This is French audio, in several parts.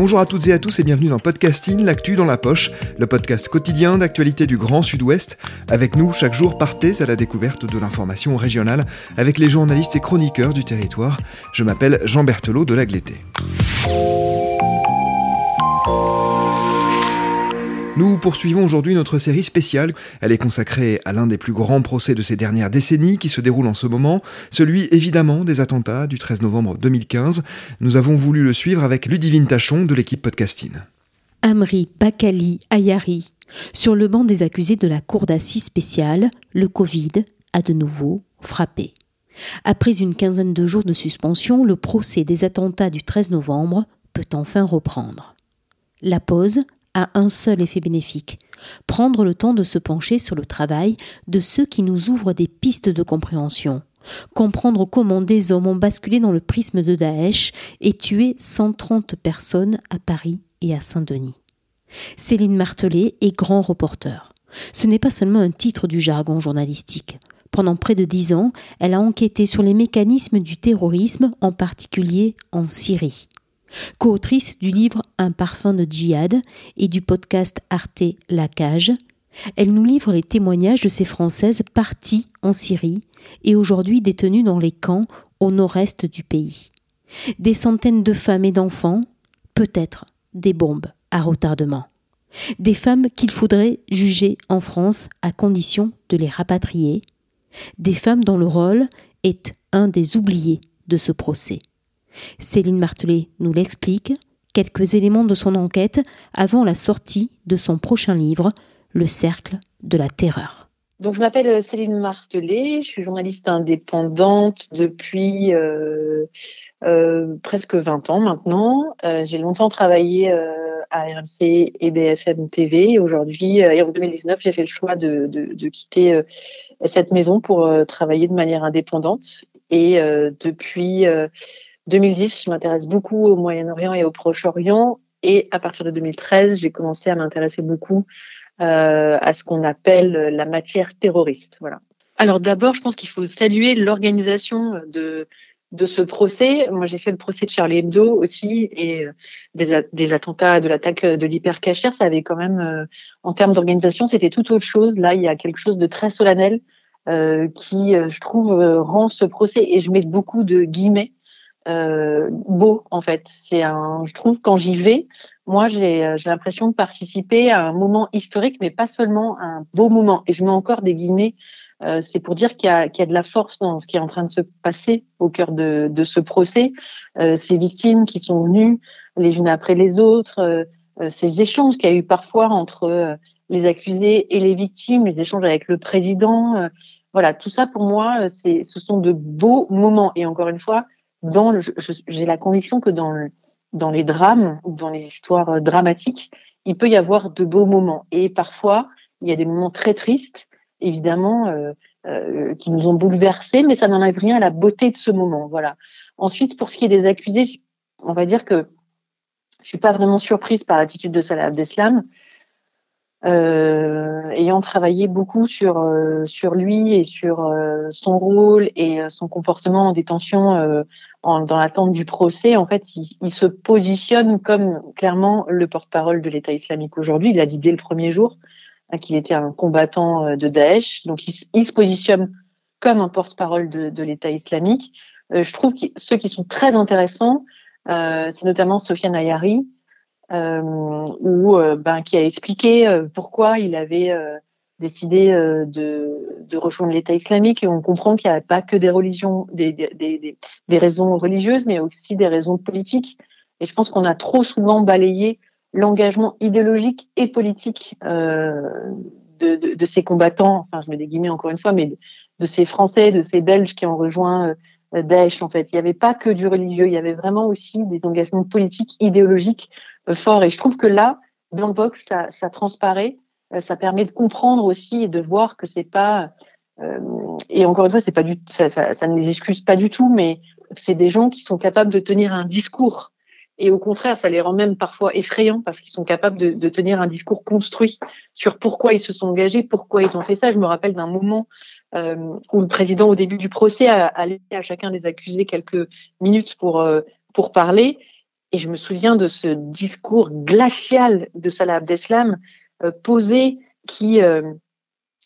Bonjour à toutes et à tous et bienvenue dans Podcasting, l'actu dans la poche, le podcast quotidien d'actualité du Grand Sud-Ouest. Avec nous, chaque jour, partez à la découverte de l'information régionale avec les journalistes et chroniqueurs du territoire. Je m'appelle Jean Berthelot de Lagleté. Nous poursuivons aujourd'hui notre série spéciale. Elle est consacrée à l'un des plus grands procès de ces dernières décennies qui se déroule en ce moment, celui évidemment des attentats du 13 novembre 2015. Nous avons voulu le suivre avec Ludivine Tachon de l'équipe Podcasting. Amri Bakali Ayari. Sur le banc des accusés de la cour d'assises spéciale, le Covid a de nouveau frappé. Après une quinzaine de jours de suspension, le procès des attentats du 13 novembre peut enfin reprendre. La pause a un seul effet bénéfique prendre le temps de se pencher sur le travail de ceux qui nous ouvrent des pistes de compréhension, comprendre comment des hommes ont basculé dans le prisme de Daesh et tué 130 personnes à Paris et à Saint-Denis. Céline Martelet est grand reporter. Ce n'est pas seulement un titre du jargon journalistique. Pendant près de dix ans, elle a enquêté sur les mécanismes du terrorisme, en particulier en Syrie. Co-autrice du livre Un parfum de djihad et du podcast Arte La Cage, elle nous livre les témoignages de ces Françaises parties en Syrie et aujourd'hui détenues dans les camps au nord-est du pays. Des centaines de femmes et d'enfants, peut-être des bombes à retardement. Des femmes qu'il faudrait juger en France à condition de les rapatrier. Des femmes dont le rôle est un des oubliés de ce procès. Céline Martelet nous l'explique, quelques éléments de son enquête avant la sortie de son prochain livre, Le cercle de la terreur. Donc, je m'appelle Céline Martelet, je suis journaliste indépendante depuis euh, euh, presque 20 ans maintenant. Euh, j'ai longtemps travaillé euh, à RMC et BFM TV. Aujourd'hui, euh, en 2019, j'ai fait le choix de, de, quitter euh, cette maison pour travailler de manière indépendante. Et depuis 2010, je m'intéresse beaucoup au Moyen-Orient et au Proche-Orient. Et à partir de 2013, j'ai commencé à m'intéresser beaucoup euh, à ce qu'on appelle la matière terroriste. Voilà. Alors d'abord, je pense qu'il faut saluer l'organisation de de ce procès. Moi, j'ai fait le procès de Charlie Hebdo aussi et euh, des, des attentats, de l'attaque de l'hypercachère. Ça avait quand même, euh, en termes d'organisation, c'était tout autre chose. Là, il y a quelque chose de très solennel euh, qui, euh, je trouve, rend ce procès, et je mets beaucoup de guillemets, euh, beau en fait. C'est un, je trouve quand j'y vais, moi j'ai euh, j'ai l'impression de participer à un moment historique, mais pas seulement un beau moment. Et je mets encore des guillemets. Euh, c'est pour dire qu'il y, a, qu'il y a de la force dans ce qui est en train de se passer au cœur de, de ce procès. Euh, ces victimes qui sont venues les unes après les autres, euh, euh, ces échanges qu'il y a eu parfois entre les accusés et les victimes, les échanges avec le président. voilà, tout ça pour moi, c'est, ce sont de beaux moments. Et encore une fois, dans j'ai la conviction que dans, le, dans les drames ou dans les histoires euh, dramatiques, il peut y avoir de beaux moments. Et parfois, il y a des moments très tristes, évidemment, euh, euh, qui nous ont bouleversés, mais ça n'enlève rien à la beauté de ce moment. Voilà. Ensuite, pour ce qui est des accusés, on va dire que je suis pas vraiment surprise par l'attitude de Salah Abdeslam. Euh, ayant travaillé beaucoup sur euh, sur lui et sur euh, son rôle et son comportement en détention en, dans l'attente du procès, en fait, il, il, se positionne comme clairement le porte-parole de l'État islamique aujourd'hui. Il a dit dès le premier jour hein, qu'il était un combattant de Daesh, donc il, il se positionne comme un porte-parole de, de l'État islamique. je trouve que ceux qui sont très intéressants, c'est notamment Sofiane Ayari, euh, où, euh, ben, qui a expliqué euh, pourquoi il avait décidé de, de rejoindre l'État islamique et on comprend qu'il n'y a pas que des religions, des, des, des, des, raisons religieuses, mais aussi des raisons politiques. Et je pense qu'on a trop souvent balayé l'engagement idéologique et politique euh, de, de, de, ces combattants, enfin je mets des guillemets encore une fois, mais de ces Français, de ces Belges qui ont rejoint Daesh. En fait, il n'y avait pas que du religieux, il y avait vraiment aussi des engagements politiques, idéologiques forts. Et je trouve que là, dans le box, ça, ça transparaît. Ça permet de comprendre aussi et de voir que c'est pas et encore une fois, c'est pas du, ça, ça, ça ne les excuse pas du tout, mais c'est des gens qui sont capables de tenir un discours. Et au contraire, ça les rend même parfois effrayants parce qu'ils sont capables de, de, tenir un discours construit sur pourquoi ils se sont engagés, pourquoi ils ont fait ça. Je me rappelle d'un moment euh, où le président, au début du procès, a, a laissé à chacun des accusés quelques minutes pour, euh, pour parler. Et je me souviens de ce discours glacial de Salah Abdeslam euh, posé qui, euh,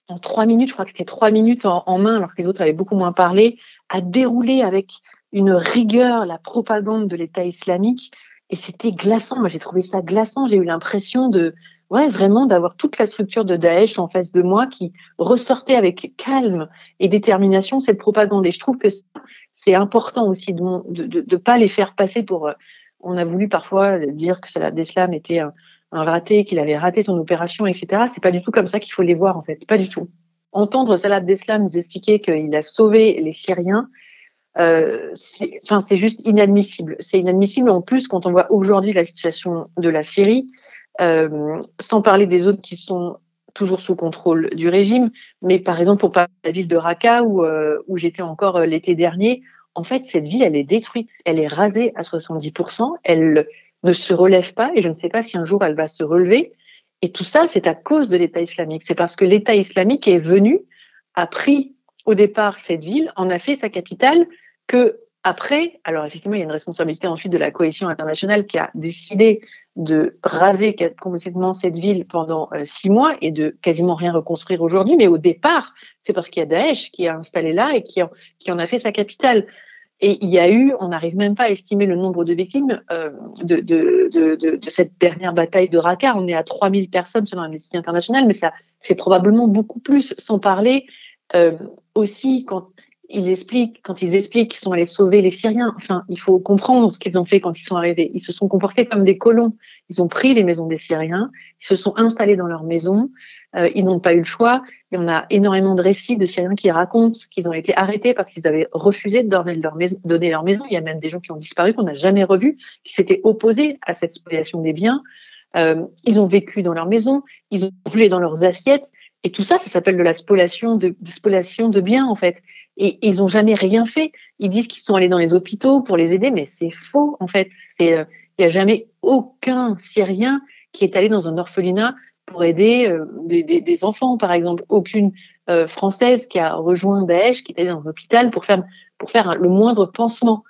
en trois minutes, je crois que c'était trois minutes en, en, main, alors que les autres avaient beaucoup moins parlé, a déroulé avec une rigueur, la propagande de l'État islamique. Et c'était glaçant. Moi, j'ai trouvé ça glaçant. J'ai eu l'impression de, ouais, vraiment d'avoir toute la structure de Daesh en face de moi qui ressortait avec calme et détermination cette propagande. Et je trouve que c'est important aussi de ne pas les faire passer pour. On a voulu parfois dire que Salah d'Islam était un, raté, qu'il avait raté son opération, etc. C'est pas du tout comme ça qu'il faut les voir, en fait. Pas du tout. Entendre Salah Abdeslam nous expliquer qu'il a sauvé les Syriens, euh, c'est juste inadmissible. C'est inadmissible en plus quand on voit aujourd'hui la situation de la Syrie, euh, sans parler des autres qui sont toujours sous contrôle du régime, mais par exemple pour la ville de Raqqa où, euh, où j'étais encore euh, l'été dernier, en fait cette ville elle est détruite, elle est rasée à 70%, elle ne se relève pas et je ne sais pas si un jour elle va se relever. Et tout ça, c'est à cause de l'État islamique. C'est parce que l'État islamique est venu, a pris au départ cette ville, en a fait sa capitale, que après, alors effectivement, il y a une responsabilité ensuite de la coalition internationale qui a décidé de raser complètement cette ville pendant euh, six mois et de quasiment rien reconstruire aujourd'hui. Mais au départ, c'est parce qu'il y a Daesh qui a installé là et qui en, a fait sa capitale. Et il y a eu, on n'arrive même pas à estimer le nombre de victimes euh, de, cette dernière bataille de Raqqa. On est à 3000 personnes selon Amnesty International, mais ça, c'est probablement beaucoup plus, sans parler euh, aussi quand ils expliquent, quand ils expliquent qu'ils sont allés sauver les Syriens, enfin, il faut comprendre ce qu'ils ont fait quand ils sont arrivés. Ils se sont comportés comme des colons. Ils ont pris les maisons des Syriens, ils se sont installés dans leurs maisons, euh, ils n'ont pas eu le choix. Il y a énormément de récits de Syriens qui racontent qu'ils ont été arrêtés parce qu'ils avaient refusé de donner leur, maison, donner leur maison. Il y a même des gens qui ont disparu, qu'on n'a jamais revus, qui s'étaient opposés à cette spoliation des biens. Euh, ils ont vécu dans leur maison, ils ont brûlé dans leurs assiettes, et tout ça, ça s'appelle de la spoliation de, de, spoliation de biens en fait. Et, ils ont jamais rien fait. Ils disent qu'ils sont allés dans les hôpitaux pour les aider, mais c'est faux en fait. Euh, il n'y a jamais aucun Syrien qui est allé dans un orphelinat pour aider euh, des, des, des, enfants, par exemple. Aucune euh, française qui a rejoint Daesh, qui est allée dans un hôpital pour faire pour faire le moindre pansement.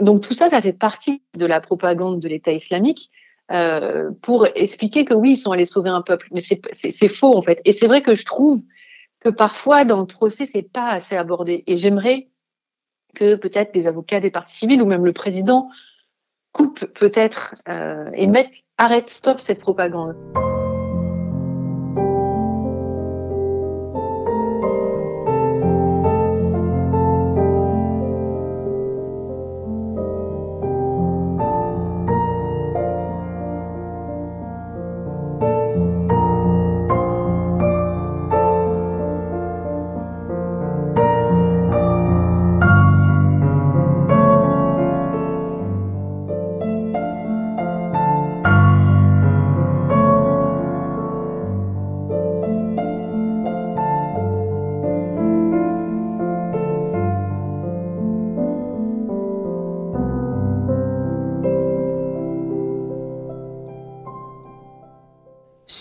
donc tout ça, ça fait partie de la propagande de l'État islamique. Euh, pour expliquer que oui, ils sont allés sauver un peuple. Mais c'est faux en fait. Et c'est vrai que je trouve que parfois dans le procès, c'est pas assez abordé. Et j'aimerais que peut-être les avocats des parties civiles ou même le président coupent peut-être euh, et mettent arrête, stop cette propagande.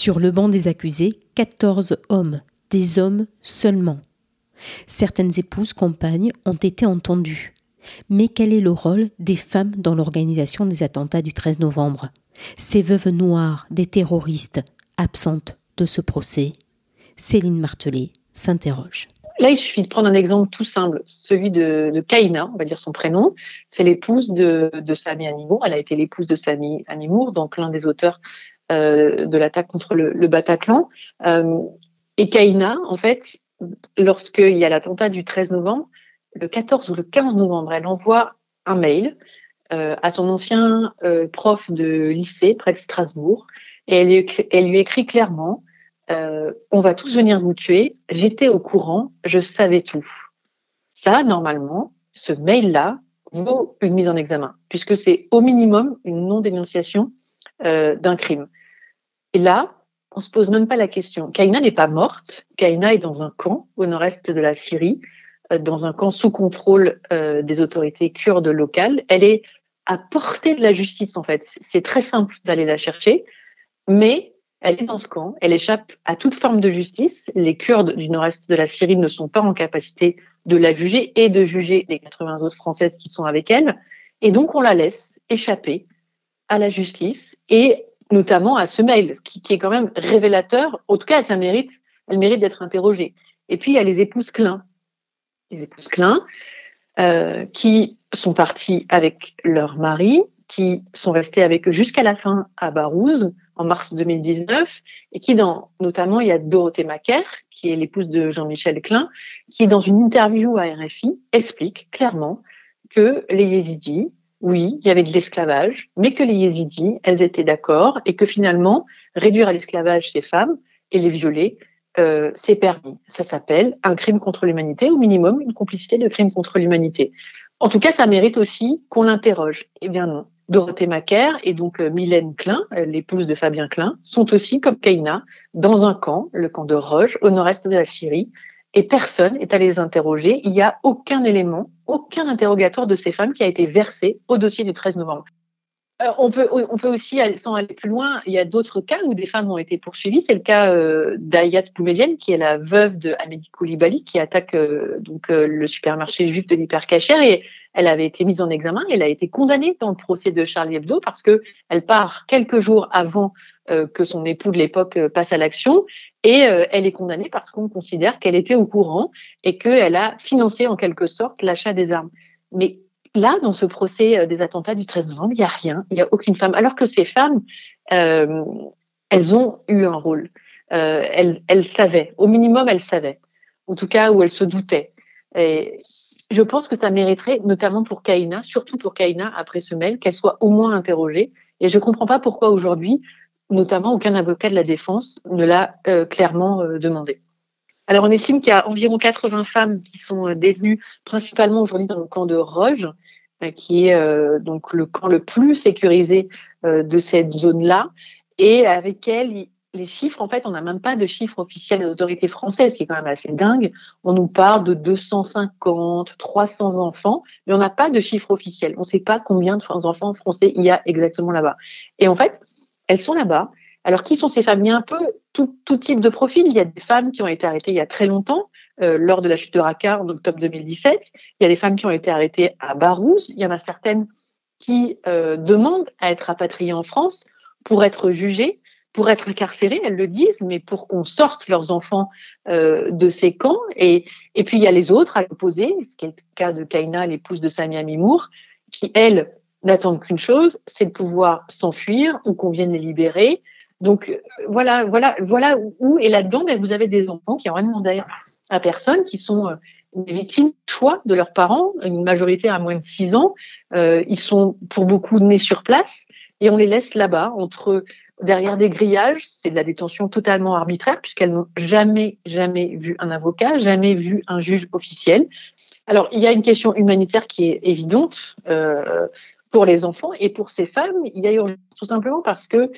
Sur le banc des accusés, 14 hommes, des hommes seulement. Certaines épouses, compagnes ont été entendues. Mais quel est le rôle des femmes dans l'organisation des attentats du 13 novembre? Ces veuves noires des terroristes, absentes de ce procès Céline Martelet s'interroge. Là, il suffit de prendre un exemple tout simple, celui de, Kaina, on va dire son prénom. C'est l'épouse de, de Sami Animour. Elle a été l'épouse de Sami Animour, donc l'un des auteurs de l'attaque contre le, Bataclan. Euh, et Kaina, en fait, lorsqu'il y a l'attentat du 13 novembre, le 14 ou le 15 novembre, elle envoie un mail euh, à son ancien euh, prof de lycée près de Strasbourg et elle lui écrit clairement on va tous venir vous tuer. J'étais au courant, je savais tout. Ça, normalement, ce mail-là vaut une mise en examen, puisque c'est au minimum une non-dénonciation d'un crime. Et là, on se pose même pas la question. Kaina n'est pas morte. Kaina est dans un camp au nord-est de la Syrie, euh, dans un camp sous contrôle euh, des autorités kurdes locales. Elle est à portée de la justice, en fait. C'est très simple d'aller la chercher, mais elle est dans ce camp. Elle échappe à toute forme de justice. Les Kurdes du nord-est de la Syrie ne sont pas en capacité de la juger et de juger les 80 autres Françaises qui sont avec elle. Et donc, on la laisse échapper à la justice et notamment à ce mail, qui, qui, est quand même révélateur. En tout cas, ça mérite, elle mérite d'être interrogée. Et puis, il y a les épouses Klein. Les épouses Klein, euh, qui sont parties avec leur mari, qui sont restées avec eux jusqu'à la fin à Barouze, en mars 2019, et qui, dans, notamment, il y a Dorothée Macaire, qui est l'épouse de Jean-Michel Klein, qui, dans une interview à RFI, explique clairement que les Yézidis oui, il y avait de l'esclavage, mais que les yézidis, elles étaient d'accord et que finalement, réduire à l'esclavage ces femmes et les violer, euh, c'est permis. Ça s'appelle un crime contre l'humanité, au minimum une complicité de crime contre l'humanité. En tout cas, ça mérite aussi qu'on l'interroge. Eh bien non. Dorothée Macaire et donc euh, Mylène Klein, euh, l'épouse de Fabien Klein, sont aussi comme Kaina dans un camp, le camp de Roche, au nord-est de la Syrie, et personne est allé les interroger. Il n'y a aucun élément, aucun interrogatoire de ces femmes qui a été versé au dossier du 13 novembre. Euh, on, peut, on peut aussi, sans aller plus loin, il y a d'autres cas où des femmes ont été poursuivies. C'est le cas euh, d'Ayat Boumedienne, qui est la veuve de Amédi Koulibaly, qui attaque euh, donc le supermarché juif de l'hypercachère. Et elle avait été mise en examen. Elle a été condamnée dans le procès de Charlie Hebdo parce que elle part quelques jours avant que son époux de l'époque passe à l'action. Et elle est condamnée parce qu'on considère qu'elle était au courant et qu'elle a financé en quelque sorte l'achat des armes. Mais là, dans ce procès euh, des attentats du 13 novembre, il n'y a rien, il n'y a aucune femme. Alors que ces femmes, euh, elles ont eu un rôle. Euh, elles, elles savaient, au minimum, elles savaient. En tout cas, où elles se doutaient. Et je pense que ça mériterait, notamment pour Kaina, surtout pour Kaina, après ce mail, qu'elle soit au moins interrogée. Et je ne comprends pas pourquoi aujourd'hui, notamment, aucun avocat de la défense ne l'a clairement demandé. Alors, on estime qu'il y a environ 80 femmes qui sont euh, détenues, principalement aujourd'hui dans le camp de Roge, euh, qui est euh, donc le camp le plus sécurisé de cette zone-là. Et avec elle, les chiffres, en fait, on n'a même pas de chiffres officiels des autorités françaises, qui est quand même assez dingue. On nous parle de 250, 300 enfants, mais on n'a pas de chiffres officiels. On ne sait pas combien d'enfants français il y a exactement là-bas. Et en fait, elles sont là-bas. Alors, qui sont ces femmes? Il y a un peu tout, tout, type de profil. Il y a des femmes qui ont été arrêtées il y a très longtemps, euh, lors de la chute de Raqqa en octobre 2017. Il y a des femmes qui ont été arrêtées à Barousse. Il y en a certaines qui euh, demandent à être rapatriées en France pour être jugées, pour être incarcérées, elles le disent, mais pour qu'on sorte leurs enfants euh, de ces camps. Et, et puis, il y a les autres à l'opposé, ce qui est le cas de Kaina, l'épouse de Samia Mimour, qui, elle, n'attendent qu'une chose, c'est de pouvoir s'enfuir ou qu'on vienne les libérer donc voilà, voilà, voilà où et là-dedans, ben, vous avez des enfants qui ont rien demandé à personne, qui sont euh, des victimes choix de leurs parents, une majorité à moins de 6 ans. Euh, ils sont pour beaucoup nés sur place et on les laisse là-bas, entre derrière des grillages. C'est de la détention totalement arbitraire puisqu'elles n'ont jamais, jamais vu un avocat, jamais vu un juge officiel. Alors il y a une question humanitaire qui est évidente. Euh, pour les enfants et pour ces femmes, il y a urgence tout simplement parce que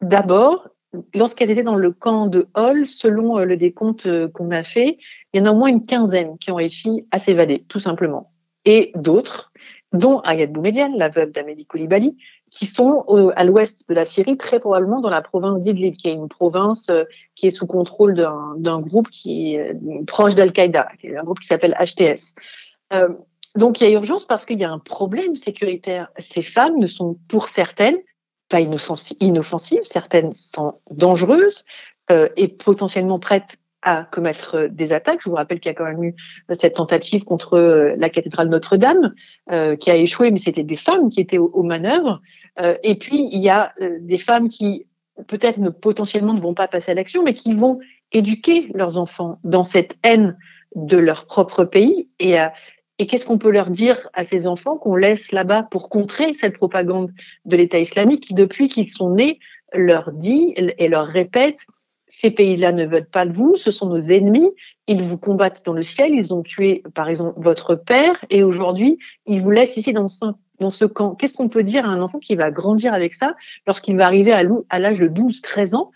D'abord, lorsqu'elles étaient dans le camp de Hall, selon euh, le décompte euh, qu'on a fait, il y en a au moins une quinzaine qui ont réussi à s'évader, tout simplement. Et d'autres, dont Ayat Boumedienne, la veuve d'Amélie Koulibaly, qui sont à l'ouest de la Syrie, très probablement dans la province d'Idlib, qui est une province euh, qui est sous contrôle d'un groupe qui est proche d'Al-Qaïda, un groupe qui s'appelle HTS. donc il y a urgence parce qu'il y a un problème sécuritaire. Ces femmes ne sont, pour certaines, pas inoffensives, certaines sont dangereuses euh, et potentiellement prêtes à commettre euh, des attaques. Je vous rappelle qu'il y a quand même eu cette tentative contre euh, la cathédrale Notre-Dame euh, qui a échoué, mais c'était des femmes qui étaient aux, aux manœuvres. Euh, et puis il y a des femmes qui peut-être ne potentiellement ne vont pas passer à l'action, mais qui vont éduquer leurs enfants dans cette haine de leur propre pays et à et qu'est-ce qu'on peut leur dire à ces enfants qu'on laisse là-bas pour contrer cette propagande de l'État islamique qui, depuis qu'ils sont nés, leur dit et leur répète ces pays-là ne veulent pas de vous, ce sont nos ennemis, ils vous combattent dans le ciel, ils ont tué, par exemple, votre père, et aujourd'hui, ils vous laissent ici dans ce, dans ce camp. Qu'est-ce qu'on peut dire à un enfant qui va grandir avec ça lorsqu'il va arriver à l'âge de 12, 13 ans?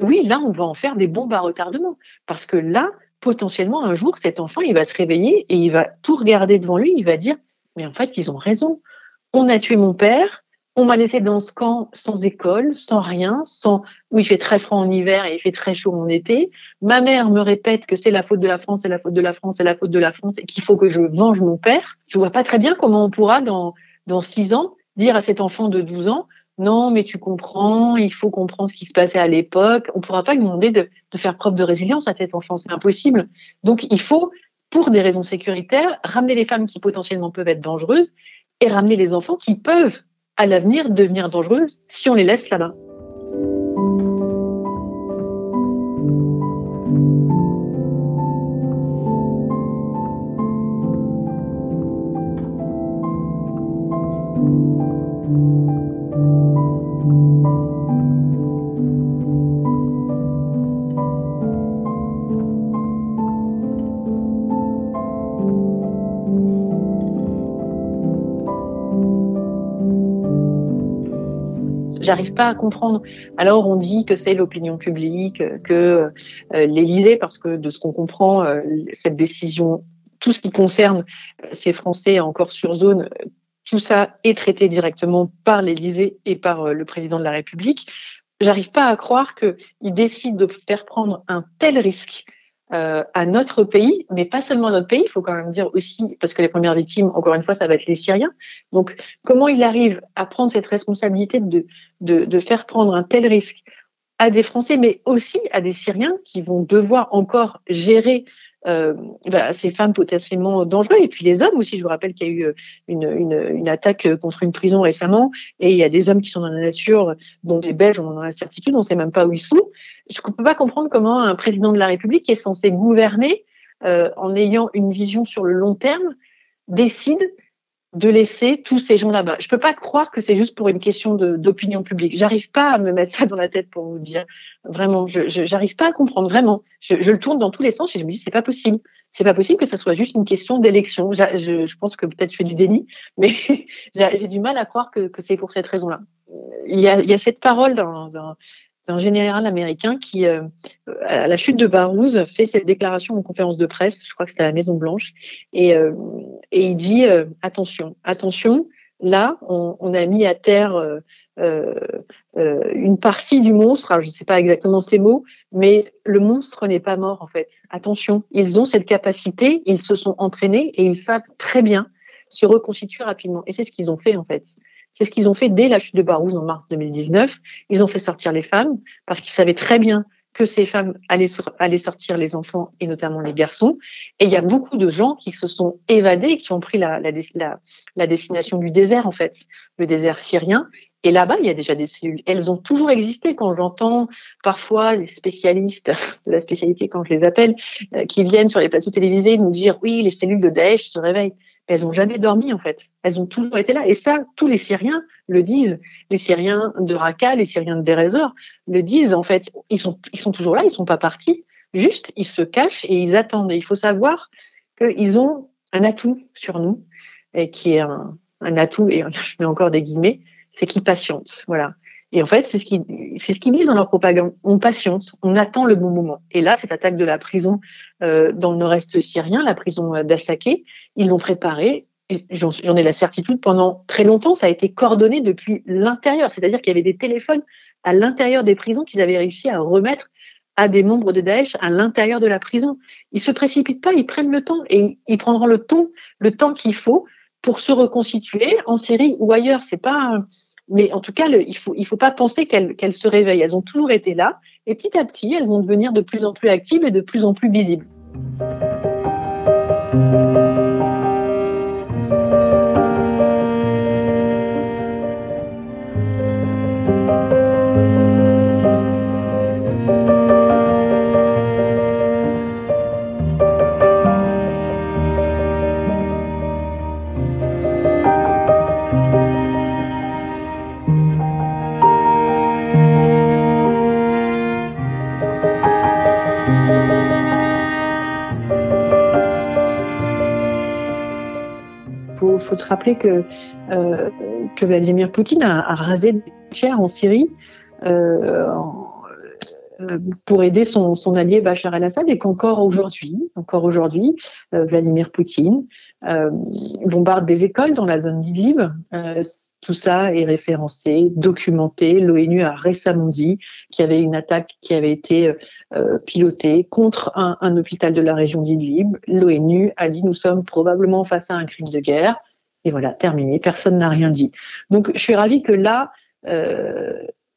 Oui, là, on va en faire des bombes à retardement. Parce que là, potentiellement, un jour, cet enfant, il va se réveiller et il va tout regarder devant lui, il va dire, mais en fait, ils ont raison. On a tué mon père, on m'a laissé dans ce camp sans école, sans rien, sans où il fait très froid en hiver et il fait très chaud en été. Ma mère me répète que c'est la faute de la France, c'est la faute de la France, c'est la faute de la France et qu'il faut que je venge mon père. Je vois pas très bien comment on pourra dans dans six ans dire à cet enfant de 12 ans non, mais tu comprends, il faut comprendre ce qui se passait à l'époque. On ne pourra pas lui demander de, faire preuve de résilience à cet enfant, c'est impossible. Donc il faut, pour des raisons sécuritaires, ramener les femmes qui potentiellement peuvent être dangereuses et ramener les enfants qui peuvent à l'avenir devenir dangereuses si on les laisse là-bas. J'arrive pas à comprendre. Alors on dit que c'est l'opinion publique, que euh, l'Élysée, parce que de ce qu'on comprend, euh, cette décision, tout ce qui concerne euh, ces Français encore sur zone, tout ça est traité directement par l'Élysée et par le président de la République. J'arrive pas à croire qu'il décide de faire prendre un tel risque euh, à notre pays, mais pas seulement notre pays, il faut quand même dire aussi, parce que les premières victimes, encore une fois, ça va être les Syriens. Donc, comment il arrive à prendre cette responsabilité de, de, de faire prendre un tel risque à des Français, mais aussi à des Syriens qui vont devoir encore gérer euh, bah, ces femmes potentiellement dangereuses, et puis les hommes aussi. Je vous rappelle qu'il y a eu euh, une, une, une, attaque contre une prison récemment, et il y a des hommes qui sont dans la nature, dont des Belges, on en a la certitude, on ne sait même pas où ils sont. Je ne peux pas comprendre comment un président de la République est censé gouverner euh, en ayant une vision sur le long terme décide de laisser tous ces gens là-bas. Je peux pas croire que c'est juste pour une question d'opinion publique. J'arrive pas à me mettre ça dans la tête pour vous dire. Vraiment, je j'arrive pas à comprendre vraiment. Je, le tourne dans tous les sens et je me dis c'est pas possible. C'est pas possible que ça soit juste une question d'élection. Je, pense que peut-être je fais du déni, mais j'ai du mal à croire que, c'est pour cette raison-là. Il y a, il y a cette parole dans, un général américain qui, euh, à la chute de Barouz, fait cette déclaration en conférence de presse, je crois que c'était à la Maison Blanche, et, euh, il dit euh, attention, attention, là, on, on, a mis à terre une partie du monstre. Alors, je ne sais pas exactement ces mots, mais le monstre n'est pas mort en fait. Attention, ils ont cette capacité, ils se sont entraînés et ils savent très bien se reconstituer rapidement. Et c'est ce qu'ils ont fait en fait. C'est ce qu'ils ont fait dès la chute de Barouz en mars 2019. Ils ont fait sortir les femmes parce qu'ils savaient très bien que ces femmes allaient, sortir les enfants et notamment les garçons. Et il y a beaucoup de gens qui se sont évadés, qui ont pris la destination du désert, en fait, le désert syrien. Et là-bas, il y a déjà des cellules. Elles ont toujours existé. Quand j'entends parfois les spécialistes de la spécialité, quand je les appelle, euh, qui viennent sur les plateaux télévisés nous dire oui, les cellules de Daesh se réveillent elles ont jamais dormi en fait. Elles ont toujours été là. Et ça, tous les Syriens le disent. Les Syriens de Raqqa, les Syriens de Deir le disent en fait. Ils sont, ils sont toujours là. Ils sont pas partis. Juste, ils se cachent et ils attendent. Et il faut savoir qu'ils ont un atout sur nous, et qui est un atout. Et je mets encore des guillemets, c'est qu'ils patientent. Voilà. Et en fait, c'est ce qu'ils c'est ce qu'ils disent dans leur propagande. On patiente, on attend le bon moment. Et là, cette attaque de la prison euh, dans le nord-est syrien, la prison d'Assaké, ils l'ont préparée. J'en ai la certitude pendant très longtemps, ça a été coordonné depuis l'intérieur. C'est-à-dire qu'il y avait des téléphones à l'intérieur des prisons qu'ils avaient réussi à remettre à des membres de Daesh à l'intérieur de la prison. Ils se précipitent pas, ils prennent le temps et ils prendront le temps, le temps qu'il faut pour se reconstituer en Syrie ou ailleurs. C'est pas mais en tout cas, il faut il faut pas penser qu'elles se réveillent. Elles ont toujours été là, et petit à petit, elles vont devenir de plus en plus actives et de plus en plus visibles. Rappeler que, euh, que Vladimir Poutine a, rasé des frontières en Syrie euh, euh, pour aider son, allié Bachar el-Assad et qu'encore aujourd'hui, encore aujourd'hui, Vladimir Poutine bombarde des écoles dans la zone d'Idlib. tout ça est référencé, documenté. L'ONU a récemment dit qu'il y avait une attaque qui avait été pilotée contre un, un hôpital de la région d'Idlib. L'ONU a dit nous sommes probablement face à un crime de guerre. Et voilà, terminé. Personne n'a rien dit. Donc, je suis ravie que là, euh,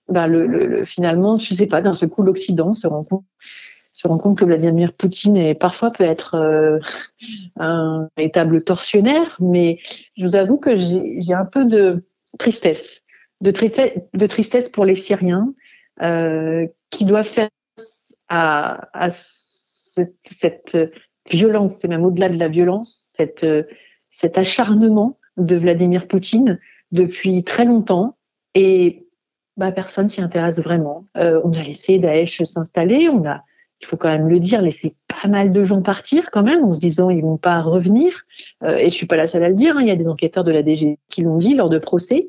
ben le, le, finalement, je sais pas, d'un seul coup, l'Occident se rend compte que Vladimir Poutine est parfois peut être euh, un véritable tortionnaire, mais je vous avoue que j'ai un peu de tristesse, de, tristesse, pour les Syriens euh, qui doivent faire à, à cette, cette violence, c'est même au-delà de la violence, cette, cet acharnement de Vladimir Poutine depuis très longtemps et bah, personne s'y intéresse vraiment. Euh, on a laissé Daesh s'installer, on a, il faut quand même le dire, laissé pas mal de gens partir quand même en se disant ils vont pas revenir. Euh, et je suis pas la seule à le dire, hein, il y a des enquêteurs de la DG qui l'ont dit lors de procès.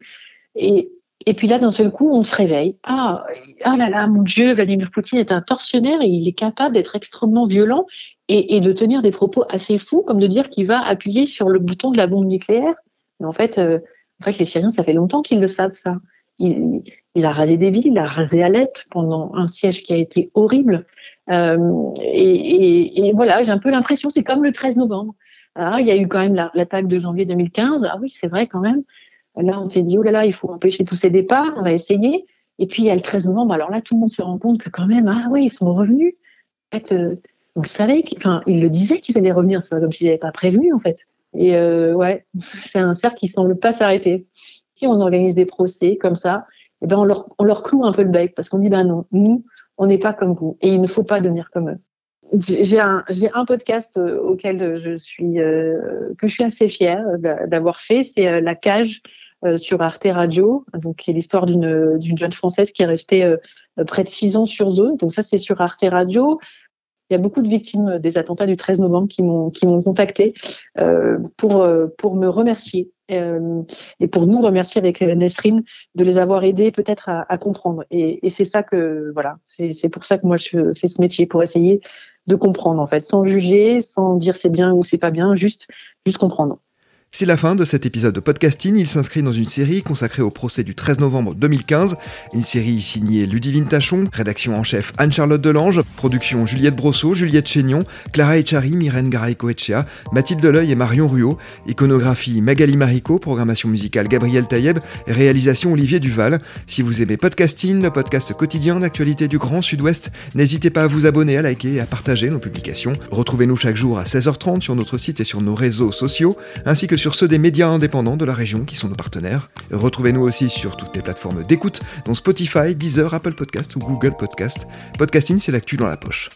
Et, et puis là, d'un seul coup, on se réveille. Ah, ah là là, mon Dieu, Vladimir Poutine est un tortionnaire et il est capable d'être extrêmement violent et, de tenir des propos assez fous, comme de dire qu'il va appuyer sur le bouton de la bombe nucléaire. Mais en fait, euh, en fait, les Syriens, ça fait longtemps qu'ils le savent ça. Il, a rasé des villes, il a rasé Alep pendant un siège qui a été horrible. Euh, et, voilà, j'ai un peu l'impression, c'est comme le 13 novembre. Ah, il y a eu quand même l'attaque de janvier 2015. Ah oui, c'est vrai quand même. Là, on s'est dit, oh là là, il faut empêcher tous ces départs. On a essayé. Et puis, il y a le 13 novembre. Alors là, tout le monde se rend compte que quand même, ah oui, ils sont revenus. En fait, euh, on savait, enfin, ils le disaient qu'ils allaient revenir. C'est pas comme s'ils n'avaient pas prévenu, en fait. Et euh, ouais, c'est un cercle qui semble pas s'arrêter on organise des procès comme ça, eh ben on leur, on leur cloue un peu le bec parce qu'on dit ben non, nous, on n'est pas comme vous et il ne faut pas devenir comme eux. J'ai un, un podcast euh, auquel je suis, euh, que je suis assez fière d'avoir fait, c'est euh, La Cage sur Arte Radio, donc qui est l'histoire d'une, d'une jeune française qui est restée près de six ans sur zone. Donc ça, c'est sur Arte Radio. Il y a beaucoup de victimes des attentats du 13 novembre qui m'ont qui m'ont contacté euh, pour pour me remercier euh, et pour nous remercier avec Nesrine de les avoir aidés peut-être à, comprendre. Et, et c'est ça que voilà, c'est pour ça que moi je fais ce métier pour essayer de comprendre en fait, sans juger, sans dire c'est bien ou c'est pas bien, juste juste comprendre. C'est la fin de cet épisode de podcasting. Il s'inscrit dans une série consacrée au procès du 13 novembre 2015. Une série signée Ludivine Tachon, rédaction en chef Anne-Charlotte Delange, production Juliette Brosseau, Juliette Chénion, Clara Echari, Myrène Garay-Coetchea, Mathilde Deleuil et Marion Ruot, iconographie Magali Marico, programmation musicale Gabriel Taïeb, réalisation Olivier Duval. Si vous aimez podcasting, le podcast quotidien d'actualité du Grand Sud-Ouest, n'hésitez pas à vous abonner, à liker et à partager nos publications. Retrouvez-nous chaque jour à 16h30 sur notre site et sur nos réseaux sociaux, ainsi que sur ceux des médias indépendants de la région qui sont nos partenaires. Retrouvez-nous aussi sur toutes les plateformes d'écoute, dont Spotify, Deezer, Apple Podcast ou Google Podcast. Podcasting, c'est l'actu dans la poche.